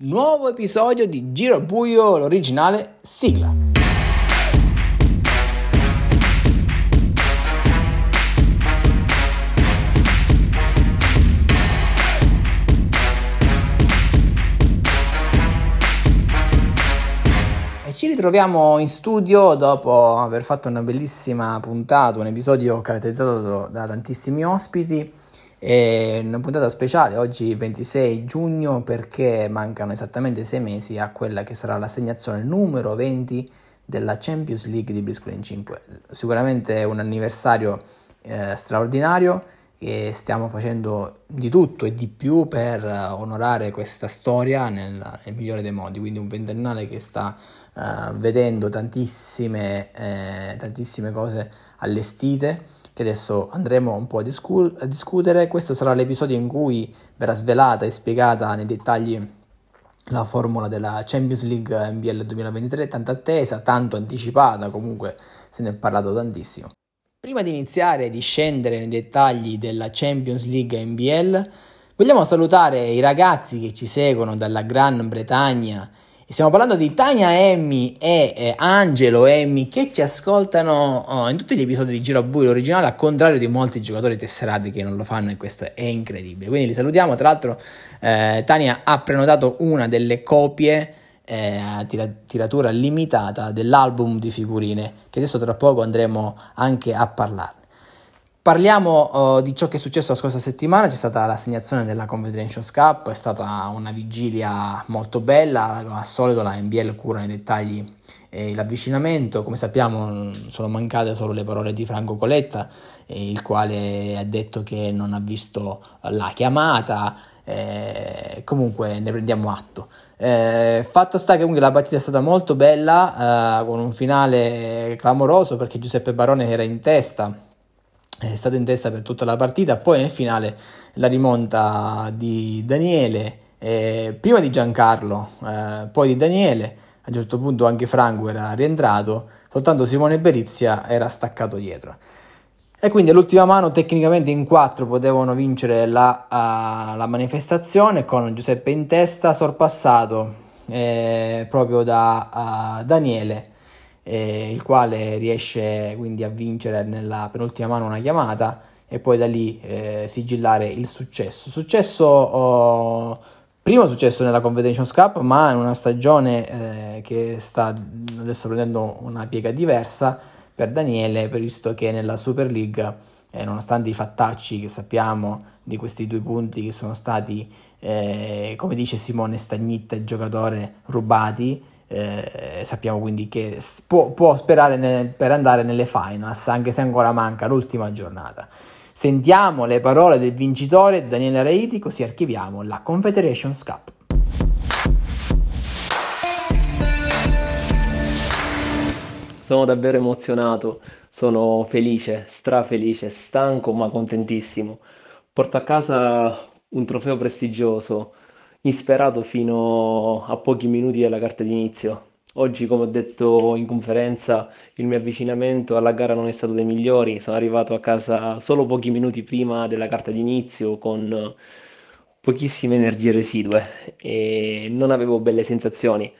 Nuovo episodio di Giro Buio, l'originale sigla. E ci ritroviamo in studio dopo aver fatto una bellissima puntata, un episodio caratterizzato da tantissimi ospiti e una puntata speciale oggi 26 giugno perché mancano esattamente sei mesi a quella che sarà l'assegnazione numero 20 della Champions League di Briscoe 5. Sicuramente un anniversario eh, straordinario che stiamo facendo di tutto e di più per onorare questa storia nel, nel migliore dei modi, quindi un ventennale che sta uh, vedendo tantissime, eh, tantissime cose allestite che adesso andremo un po' a, discu- a discutere. Questo sarà l'episodio in cui verrà svelata e spiegata nei dettagli la formula della Champions League NBL 2023, tanto attesa, tanto anticipata, comunque se ne è parlato tantissimo. Prima di iniziare di scendere nei dettagli della Champions League NBL, vogliamo salutare i ragazzi che ci seguono dalla Gran Bretagna stiamo parlando di Tania Emmy e eh, Angelo Emmy che ci ascoltano oh, in tutti gli episodi di Giro a Buio originale, al contrario di molti giocatori tesserati che non lo fanno e questo è incredibile. Quindi li salutiamo. Tra l'altro, eh, Tania ha prenotato una delle copie eh, a tiratura limitata dell'album di figurine, che adesso tra poco andremo anche a parlare. Parliamo uh, di ciò che è successo la scorsa settimana, c'è stata l'assegnazione della Confederations Cup, è stata una vigilia molto bella, al solito la NBL cura nei dettagli eh, l'avvicinamento, come sappiamo sono mancate solo le parole di Franco Coletta, eh, il quale ha detto che non ha visto la chiamata, eh, comunque ne prendiamo atto. Eh, fatto sta che comunque la partita è stata molto bella, eh, con un finale clamoroso perché Giuseppe Barone era in testa è stato in testa per tutta la partita, poi nel finale la rimonta di Daniele, eh, prima di Giancarlo, eh, poi di Daniele, a un certo punto anche Franco era rientrato, soltanto Simone Berizia era staccato dietro. E quindi all'ultima mano tecnicamente in quattro potevano vincere la, uh, la manifestazione con Giuseppe in testa, sorpassato eh, proprio da uh, Daniele eh, il quale riesce quindi a vincere nella penultima mano una chiamata e poi da lì eh, sigillare il successo. Successo, oh, primo successo nella Confederations Cup, ma in una stagione eh, che sta adesso prendendo una piega diversa per Daniele, visto che nella Super League, eh, nonostante i fattacci che sappiamo di questi due punti che sono stati, eh, come dice Simone Stagnitta, il giocatore rubati, eh, sappiamo quindi che può, può sperare nel, per andare nelle finals, anche se ancora manca l'ultima giornata. Sentiamo le parole del vincitore Daniele Reiti, così archiviamo la Confederations Cup. Sono davvero emozionato, sono felice, strafelice, stanco ma contentissimo. Porto a casa un trofeo prestigioso, insperato fino a pochi minuti dalla carta d'inizio. Oggi, come ho detto in conferenza, il mio avvicinamento alla gara non è stato dei migliori. Sono arrivato a casa solo pochi minuti prima della carta d'inizio con pochissime energie residue e non avevo belle sensazioni.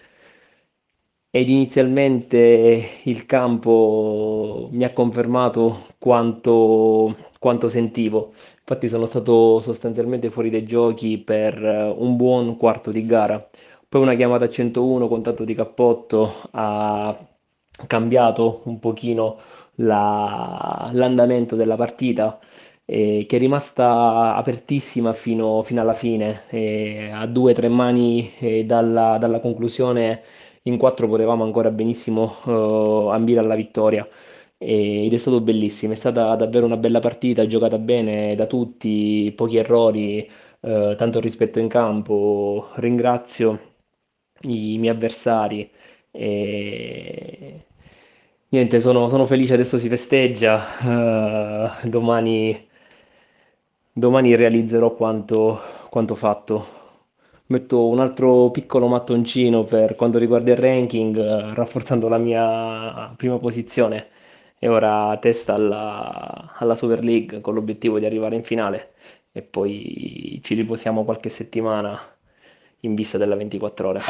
Ed inizialmente il campo mi ha confermato quanto, quanto sentivo. Infatti sono stato sostanzialmente fuori dai giochi per eh, un buon quarto di gara. Poi una chiamata a 101 con tanto di cappotto ha cambiato un pochino la, l'andamento della partita eh, che è rimasta apertissima fino, fino alla fine, eh, a due o tre mani eh, dalla, dalla conclusione in quattro potevamo ancora benissimo uh, ambire alla vittoria ed è stato bellissimo, è stata davvero una bella partita, giocata bene da tutti, pochi errori, uh, tanto rispetto in campo, ringrazio i miei avversari e niente, sono, sono felice, adesso si festeggia, uh, domani, domani realizzerò quanto, quanto fatto. Metto un altro piccolo mattoncino per quanto riguarda il ranking, eh, rafforzando la mia prima posizione e ora testa alla, alla Super League con l'obiettivo di arrivare in finale e poi ci riposiamo qualche settimana in vista della 24 ore.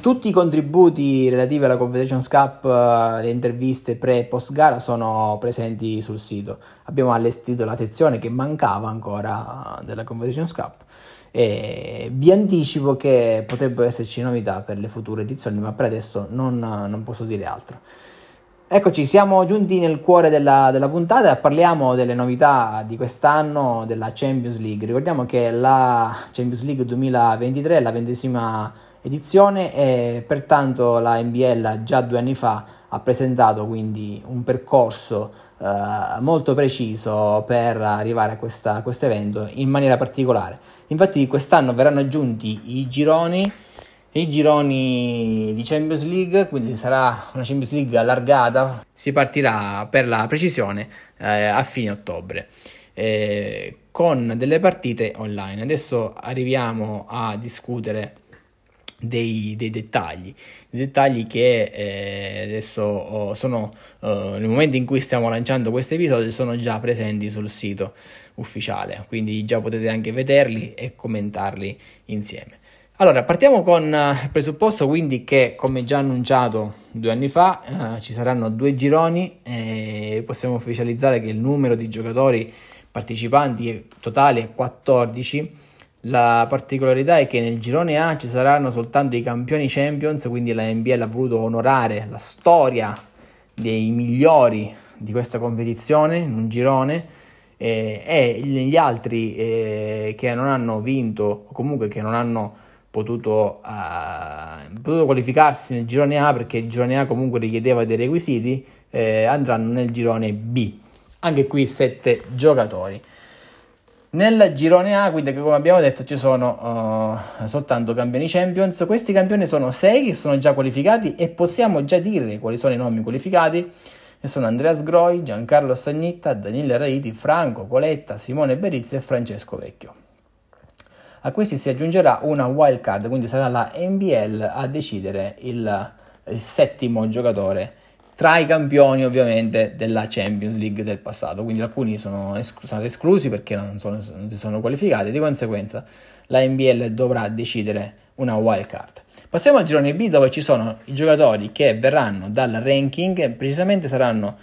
Tutti i contributi relativi alla Confederations Cup, le interviste pre e post gara sono presenti sul sito. Abbiamo allestito la sezione che mancava ancora della Confederations Cup e vi anticipo che potrebbero esserci novità per le future edizioni, ma per adesso non, non posso dire altro. Eccoci, siamo giunti nel cuore della, della, puntata parliamo delle novità di quest'anno della Champions League. Ricordiamo che la Champions League 2023 è la ventesima edizione e pertanto la NBL già due anni fa ha presentato quindi un percorso eh, molto preciso per arrivare a questo evento in maniera particolare. Infatti quest'anno verranno aggiunti i gironi, i gironi di Champions League, quindi sarà una Champions League allargata, si partirà per la precisione eh, a fine ottobre. Eh, con delle partite online. Adesso arriviamo a discutere dei, dei, dettagli, dei dettagli che eh, adesso oh, sono uh, nel momento in cui stiamo lanciando questo episodio sono già presenti sul sito ufficiale, quindi già potete anche vederli e commentarli insieme. Allora, partiamo con uh, il presupposto quindi che, come già annunciato due anni fa, uh, ci saranno due gironi e possiamo ufficializzare che il numero di giocatori partecipanti totale è 14 la particolarità è che nel girone A ci saranno soltanto i campioni Champions, quindi la NBL ha voluto onorare la storia dei migliori di questa competizione in un girone eh, e gli altri eh, che non hanno vinto o comunque che non hanno potuto, uh, potuto, qualificarsi nel girone A perché il girone A comunque richiedeva dei requisiti eh, andranno nel girone B. Anche qui sette giocatori. Nel girone A, quindi, come abbiamo detto, ci sono uh, soltanto campioni Champions. Questi campioni sono 6 che sono già qualificati e possiamo già dire quali sono i nomi qualificati. E sono Andreas Groi, Giancarlo Stagnitta, Daniele Raiti, Franco Coletta, Simone Berizzi e Francesco Vecchio. A questi si aggiungerà una wild card, quindi sarà la NBL a decidere il, il settimo giocatore tra i campioni ovviamente della Champions League del passato, quindi alcuni sono, esclu- sono esclusi perché non, sono, non si sono qualificati, di conseguenza la NBL dovrà decidere una wild card. Passiamo al girone B dove ci sono i giocatori che verranno dal ranking, precisamente saranno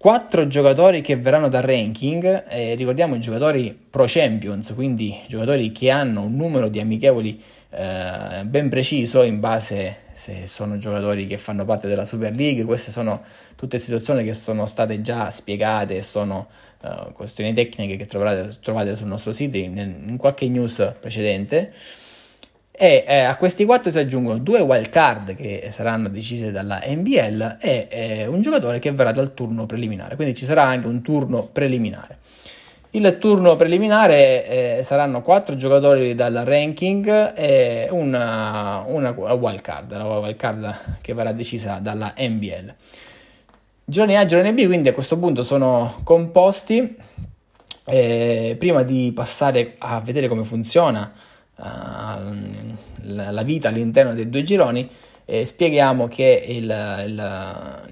quattro giocatori che verranno dal ranking, eh, ricordiamo i giocatori pro champions, quindi giocatori che hanno un numero di amichevoli eh, ben preciso in base se sono giocatori che fanno parte della Super League, queste sono tutte situazioni che sono state già spiegate, sono uh, questioni tecniche che trovate, trovate, sul nostro sito in, in qualche news precedente. E eh, a questi quattro si aggiungono due wild card che saranno decise dalla NBL e eh, un giocatore che verrà dal turno preliminare, quindi ci sarà anche un turno preliminare. Il turno preliminare eh, saranno quattro giocatori dal ranking e una, una wild card, la wild card che verrà decisa dalla NBL. Gironi A e gironi B quindi a questo punto sono composti. Eh, prima di passare a vedere come funziona uh, la, vita all'interno dei due gironi, eh, spieghiamo che il, il,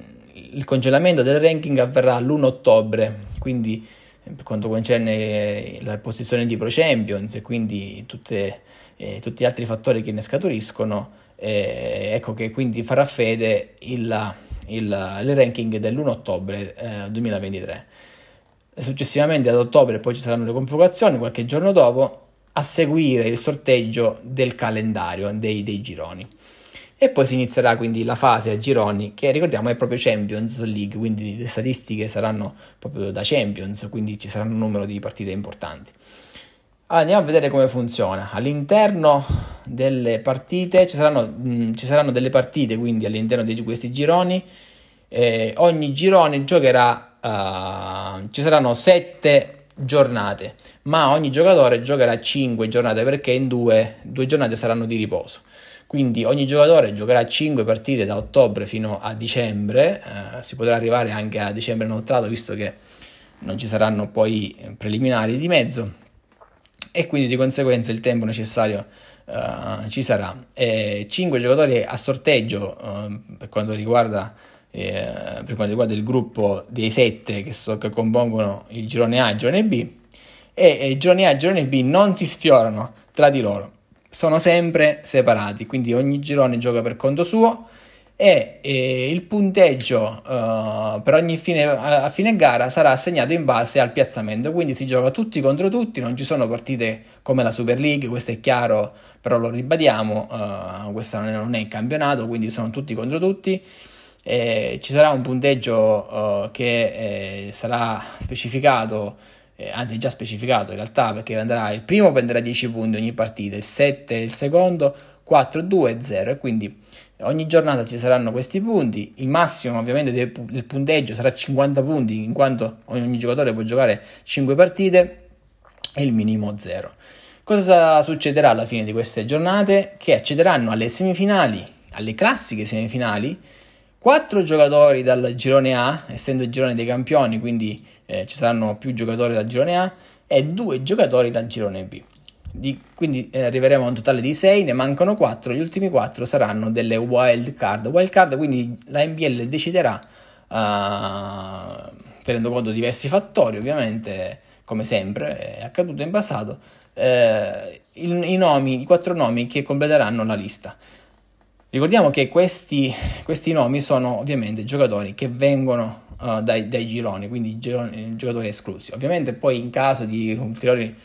il congelamento del ranking avverrà l'1 ottobre, quindi per quanto concerne eh, la posizione di Pro Champions e quindi tutte, eh, tutti gli altri fattori che ne scaturiscono, eh, ecco che quindi farà fede il, il, ranking dell'1 ottobre eh, 2023. Successivamente ad ottobre poi ci saranno le convocazioni, qualche giorno dopo, a seguire il sorteggio del calendario dei, dei gironi e poi si inizierà quindi la fase a gironi che ricordiamo è proprio Champions League, quindi le statistiche saranno proprio da Champions, quindi ci saranno un numero di partite importanti. Allora, andiamo a vedere come funziona. All'interno delle partite ci saranno, mh, ci saranno delle partite, quindi all'interno di questi gironi, eh, ogni girone giocherà, uh, ci saranno sette giornate, ma ogni giocatore giocherà 5 giornate perché in due, due giornate saranno di riposo. Quindi ogni giocatore giocherà 5 partite da ottobre fino a dicembre, eh, si potrà arrivare anche a dicembre inoltrato visto che non ci saranno poi preliminari di mezzo e quindi di conseguenza il tempo necessario uh, ci sarà. E 5 giocatori a sorteggio uh, per, quanto riguarda, eh, per quanto riguarda il gruppo dei 7 che, so, che compongono il girone A e il girone B e i gironi A e i gironi B non si sfiorano tra di loro, sono sempre separati, quindi ogni girone gioca per conto suo e, e il punteggio uh, per ogni fine, a, a, fine gara sarà assegnato in base al piazzamento, quindi si gioca tutti contro tutti, non ci sono partite come la Super League, questo è chiaro, però lo ribadiamo, uh, questo non è il campionato, quindi sono tutti contro tutti. E ci sarà un punteggio uh, che eh, sarà specificato eh, anzi già specificato in realtà perché andrà il primo prenderà 10 punti ogni partita, il 7 il secondo, 4, 2 0 e quindi Ogni giornata ci saranno questi punti, il massimo ovviamente del punteggio sarà 50 punti in quanto ogni giocatore può giocare 5 partite e il minimo 0. Cosa succederà alla fine di queste giornate? Che accederanno alle semifinali, alle classiche semifinali, 4 giocatori dal girone A, essendo il girone dei campioni, quindi eh, ci saranno più giocatori dal girone A, e 2 giocatori dal girone B. Di, quindi eh, arriveremo a un totale di 6, ne mancano 4, gli ultimi 4 saranno delle wild card. Wild card quindi la NBL deciderà, uh, tenendo conto di diversi fattori ovviamente, come sempre è accaduto in passato, eh, i, i, nomi, i quattro nomi che completeranno la lista. Ricordiamo che questi, questi nomi sono ovviamente giocatori che vengono uh, dai, dai, gironi, quindi gironi, giocatori esclusi. Ovviamente poi in caso di ulteriori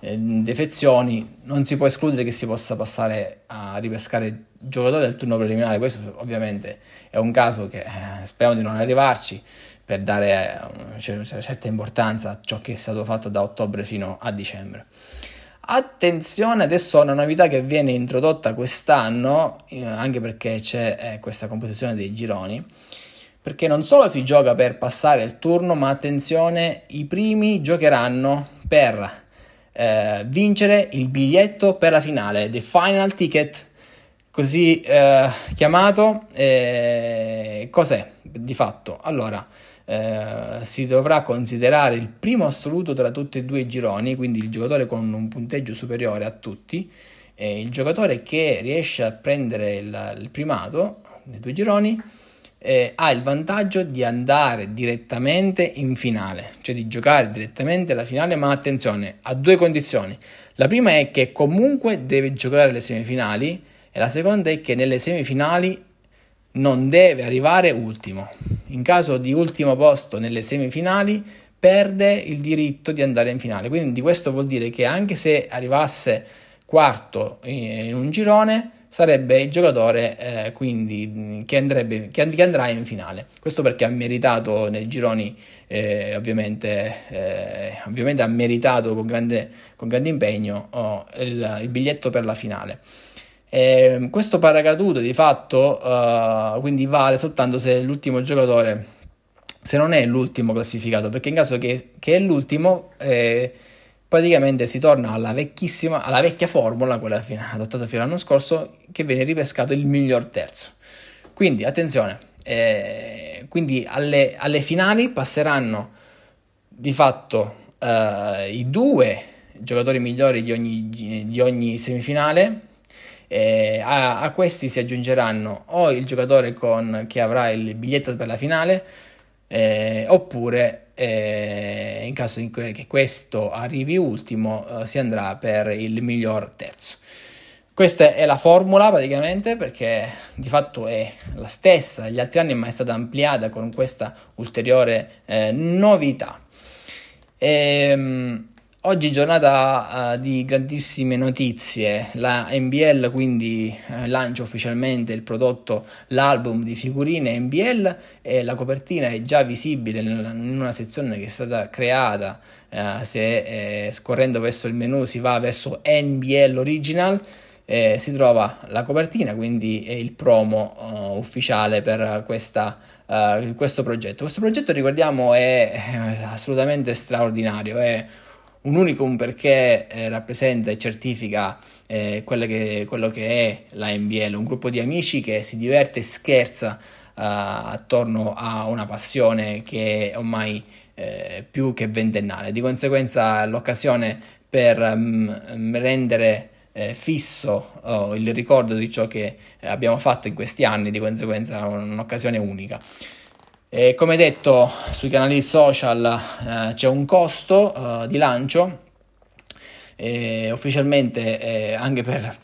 eh, defezioni, non si può escludere che si possa passare a ripescare giocatori del turno preliminare. Questo ovviamente è un caso che eh, speriamo di non arrivarci per dare eh, una certa importanza a ciò che è stato fatto da ottobre fino a dicembre. Attenzione, adesso una novità che viene introdotta quest'anno, eh, anche perché c'è eh, questa composizione dei gironi, perché non solo si gioca per passare il turno, ma attenzione, i primi giocheranno per eh, vincere il biglietto per la finale, the final ticket, così eh, chiamato. Eh, cos'è di fatto? Allora, eh, si dovrà considerare il primo assoluto tra tutti e due i gironi, quindi il giocatore con un punteggio superiore a tutti, e il giocatore che riesce a prendere il, il primato nei due gironi eh, ha il vantaggio di andare direttamente in finale, cioè di giocare direttamente la finale, ma attenzione, a due condizioni. La prima è che comunque deve giocare le semifinali e la seconda è che nelle semifinali non deve arrivare ultimo. In caso di ultimo posto nelle semifinali perde il diritto di andare in finale. Quindi questo vuol dire che anche se arrivasse quarto in un girone sarebbe il giocatore eh, quindi, che, andrebbe, che, che, andrà in finale. Questo perché ha meritato nei gironi, eh, ovviamente, eh, ovviamente, ha meritato con grande, con grande impegno oh, il, il, biglietto per la finale. E questo paracaduto di fatto uh, quindi vale soltanto se l'ultimo giocatore, se non è l'ultimo classificato, perché in caso che, che è l'ultimo eh, praticamente si torna alla vecchissima, alla vecchia formula, quella fino, adottata fino all'anno scorso, che viene ripescato il miglior terzo. Quindi attenzione, eh, quindi alle, alle, finali passeranno di fatto eh, i due giocatori migliori di ogni, di ogni semifinale. Eh, a, a, questi si aggiungeranno o il giocatore con, che avrà il biglietto per la finale eh, oppure eh, in caso in che questo arrivi ultimo eh, si andrà per il miglior terzo. Questa è la formula praticamente perché di fatto è la stessa degli altri anni ma è stata ampliata con questa ulteriore eh, novità. Ehm, Oggi giornata uh, di grandissime notizie, la NBL quindi uh, lancia ufficialmente il prodotto, l'album di figurine NBL e la copertina è già visibile in una sezione che è stata creata, uh, se eh, scorrendo verso il menu si va verso NBL Original, eh, si trova la copertina, quindi è il promo ufficiale per questa, questo progetto. Questo progetto ricordiamo è assolutamente straordinario, è un unicum perché eh, rappresenta e certifica eh, che, quello che è la NBL, un gruppo di amici che si diverte e scherza uh, attorno a una passione che è ormai eh, più che ventennale. Di conseguenza l'occasione per um, rendere eh, fisso oh, il ricordo di ciò che abbiamo fatto in questi anni, di conseguenza un'occasione unica. E come detto sui canali social eh, c'è un costo eh, di lancio eh, ufficialmente eh, anche per,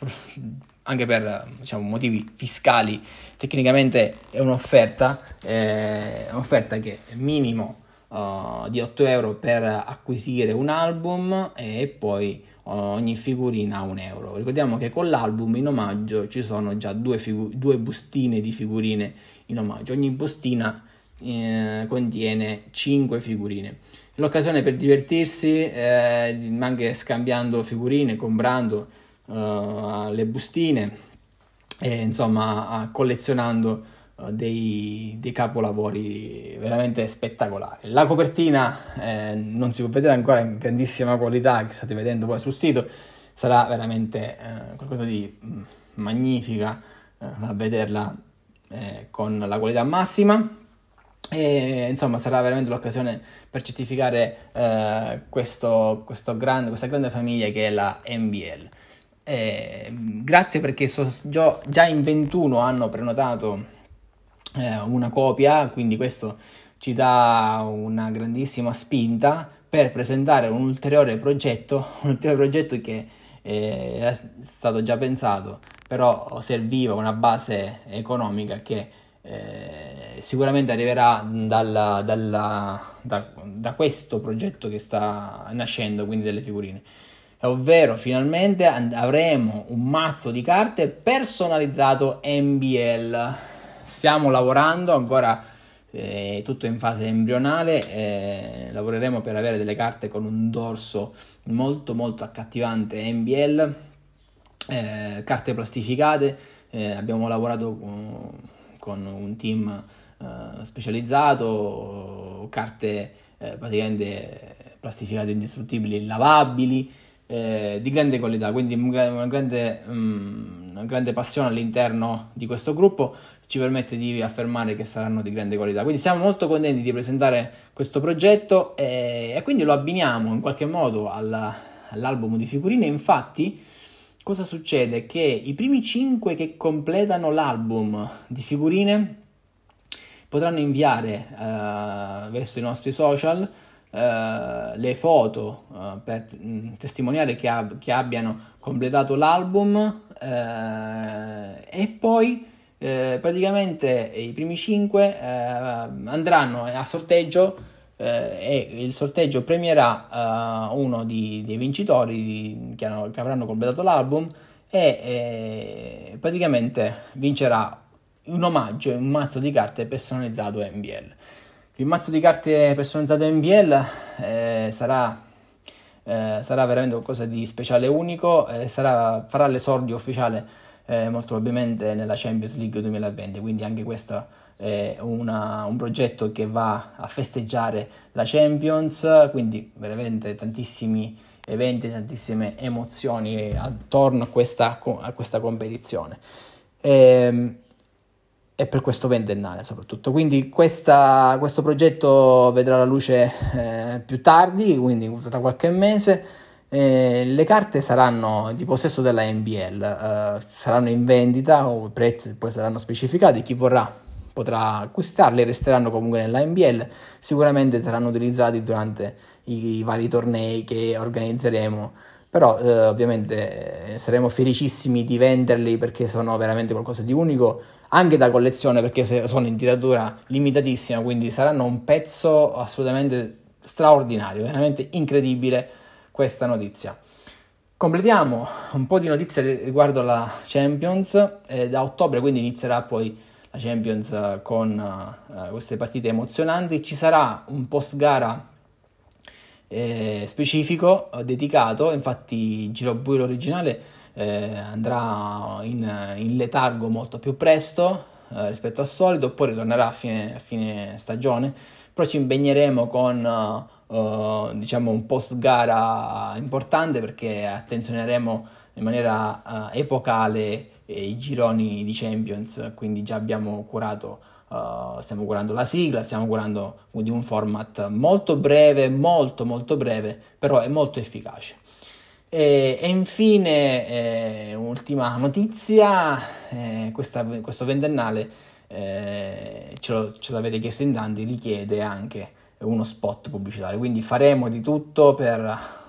anche per diciamo, motivi fiscali, tecnicamente è un'offerta, eh, un'offerta che è minimo uh, di 8 euro per acquisire un album e poi ogni figurina a un euro. Ricordiamo che con l'album in omaggio ci sono già due, figu- due bustine di figurine in omaggio, ogni bustina eh, contiene 5 figurine. L'occasione per divertirsi, eh, anche scambiando figurine, comprando uh, le bustine, e, insomma collezionando uh, dei, dei, capolavori veramente spettacolari. La copertina eh, non si può vedere ancora in grandissima qualità, che state vedendo poi sul sito, sarà veramente eh, qualcosa di mm, magnifica eh, a vederla eh, con la qualità massima. E insomma sarà veramente l'occasione per certificare eh, questo, questo grande, questa grande famiglia che è la NBL. Eh, grazie perché so, già, in 21 hanno prenotato eh, una copia, quindi questo ci dà una grandissima spinta per presentare un ulteriore progetto, un ulteriore progetto che eh, è stato già pensato, però serviva una base economica che eh, sicuramente arriverà dalla, dalla, da, da questo progetto che sta nascendo, quindi delle figurine ovvero finalmente avremo un mazzo di carte personalizzato NBL. Stiamo lavorando ancora eh, tutto in fase embrionale, eh, lavoreremo per avere delle carte con un dorso molto molto accattivante NBL, eh, carte plastificate, eh, abbiamo lavorato con, con un team eh, specializzato, carte eh, praticamente plastificate indistruttibili, lavabili, eh, di grande qualità, quindi una grande, um, una grande, passione all'interno di questo gruppo ci permette di affermare che saranno di grande qualità. Quindi siamo molto contenti di presentare questo progetto e, e quindi lo abbiniamo in qualche modo alla, all'album di figurine. Infatti, cosa succede? Che i primi 5 che completano l'album di figurine potranno inviare uh, verso i nostri social eh, le foto uh, per mm, testimoniare che, ab- che, abbiano completato l'album uh, e poi praticamente i primi 5 andranno a sorteggio e il sorteggio premierà uno di, dei vincitori che, hanno, che, avranno completato l'album e praticamente vincerà un omaggio, un mazzo di carte personalizzato NBL. Il mazzo di carte personalizzate NBL eh, sarà, eh, sarà, veramente qualcosa di speciale e unico, eh, sarà, farà l'esordio ufficiale eh, molto probabilmente nella Champions League 2020, quindi anche questo è una, un progetto che va a festeggiare la Champions, quindi veramente tantissimi eventi, tantissime emozioni attorno a questa, a questa competizione. E, ehm, e per questo ventennale soprattutto. Quindi questa, questo progetto vedrà la luce eh, più tardi, quindi tra qualche mese. Eh, le carte saranno di possesso della NBL, eh, saranno in vendita o i prezzi poi saranno specificati. Chi vorrà potrà acquistarle, resteranno comunque nella NBL. Sicuramente saranno utilizzati durante i, i vari tornei che organizzeremo però eh, ovviamente eh, saremo felicissimi di venderli perché sono veramente qualcosa di unico anche da collezione perché sono in tiratura limitatissima, quindi saranno un pezzo assolutamente straordinario, veramente incredibile questa notizia. Completiamo un po' di notizie riguardo la Champions, eh, da ottobre quindi inizierà poi la Champions con uh, queste partite emozionanti, ci sarà un post gara eh, specifico dedicato, infatti Giro Buio originale eh, andrà in, in, letargo molto più presto eh, rispetto al solito, poi ritornerà a fine, a fine stagione, però ci impegneremo con uh, diciamo un post gara importante perché attenzioneremo in maniera uh, epocale i gironi di Champions, quindi già abbiamo curato, uh, stiamo curando la sigla, stiamo curando di un format molto breve, molto molto breve, però è molto efficace. E, e infine, eh, ultima notizia, eh, questa, questo ventennale, eh, ce, l'avete chiesto in tanti, richiede anche uno spot pubblicitario, quindi faremo di tutto per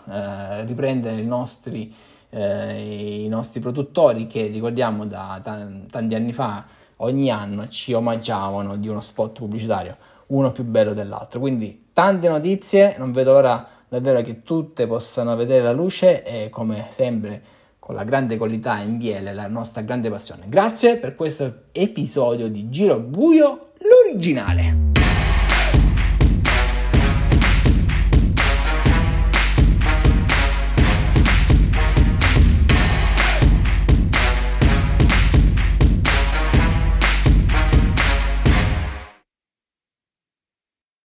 eh, riprendere i nostri, eh, i nostri, produttori che ricordiamo da t- tanti anni fa ogni anno ci omaggiavano di uno spot pubblicitario, uno più bello dell'altro. Quindi tante notizie, non vedo l'ora davvero che tutte possano vedere la luce e come sempre con la grande qualità in biele, la nostra grande passione. Grazie per questo episodio di Giro Buio, l'originale.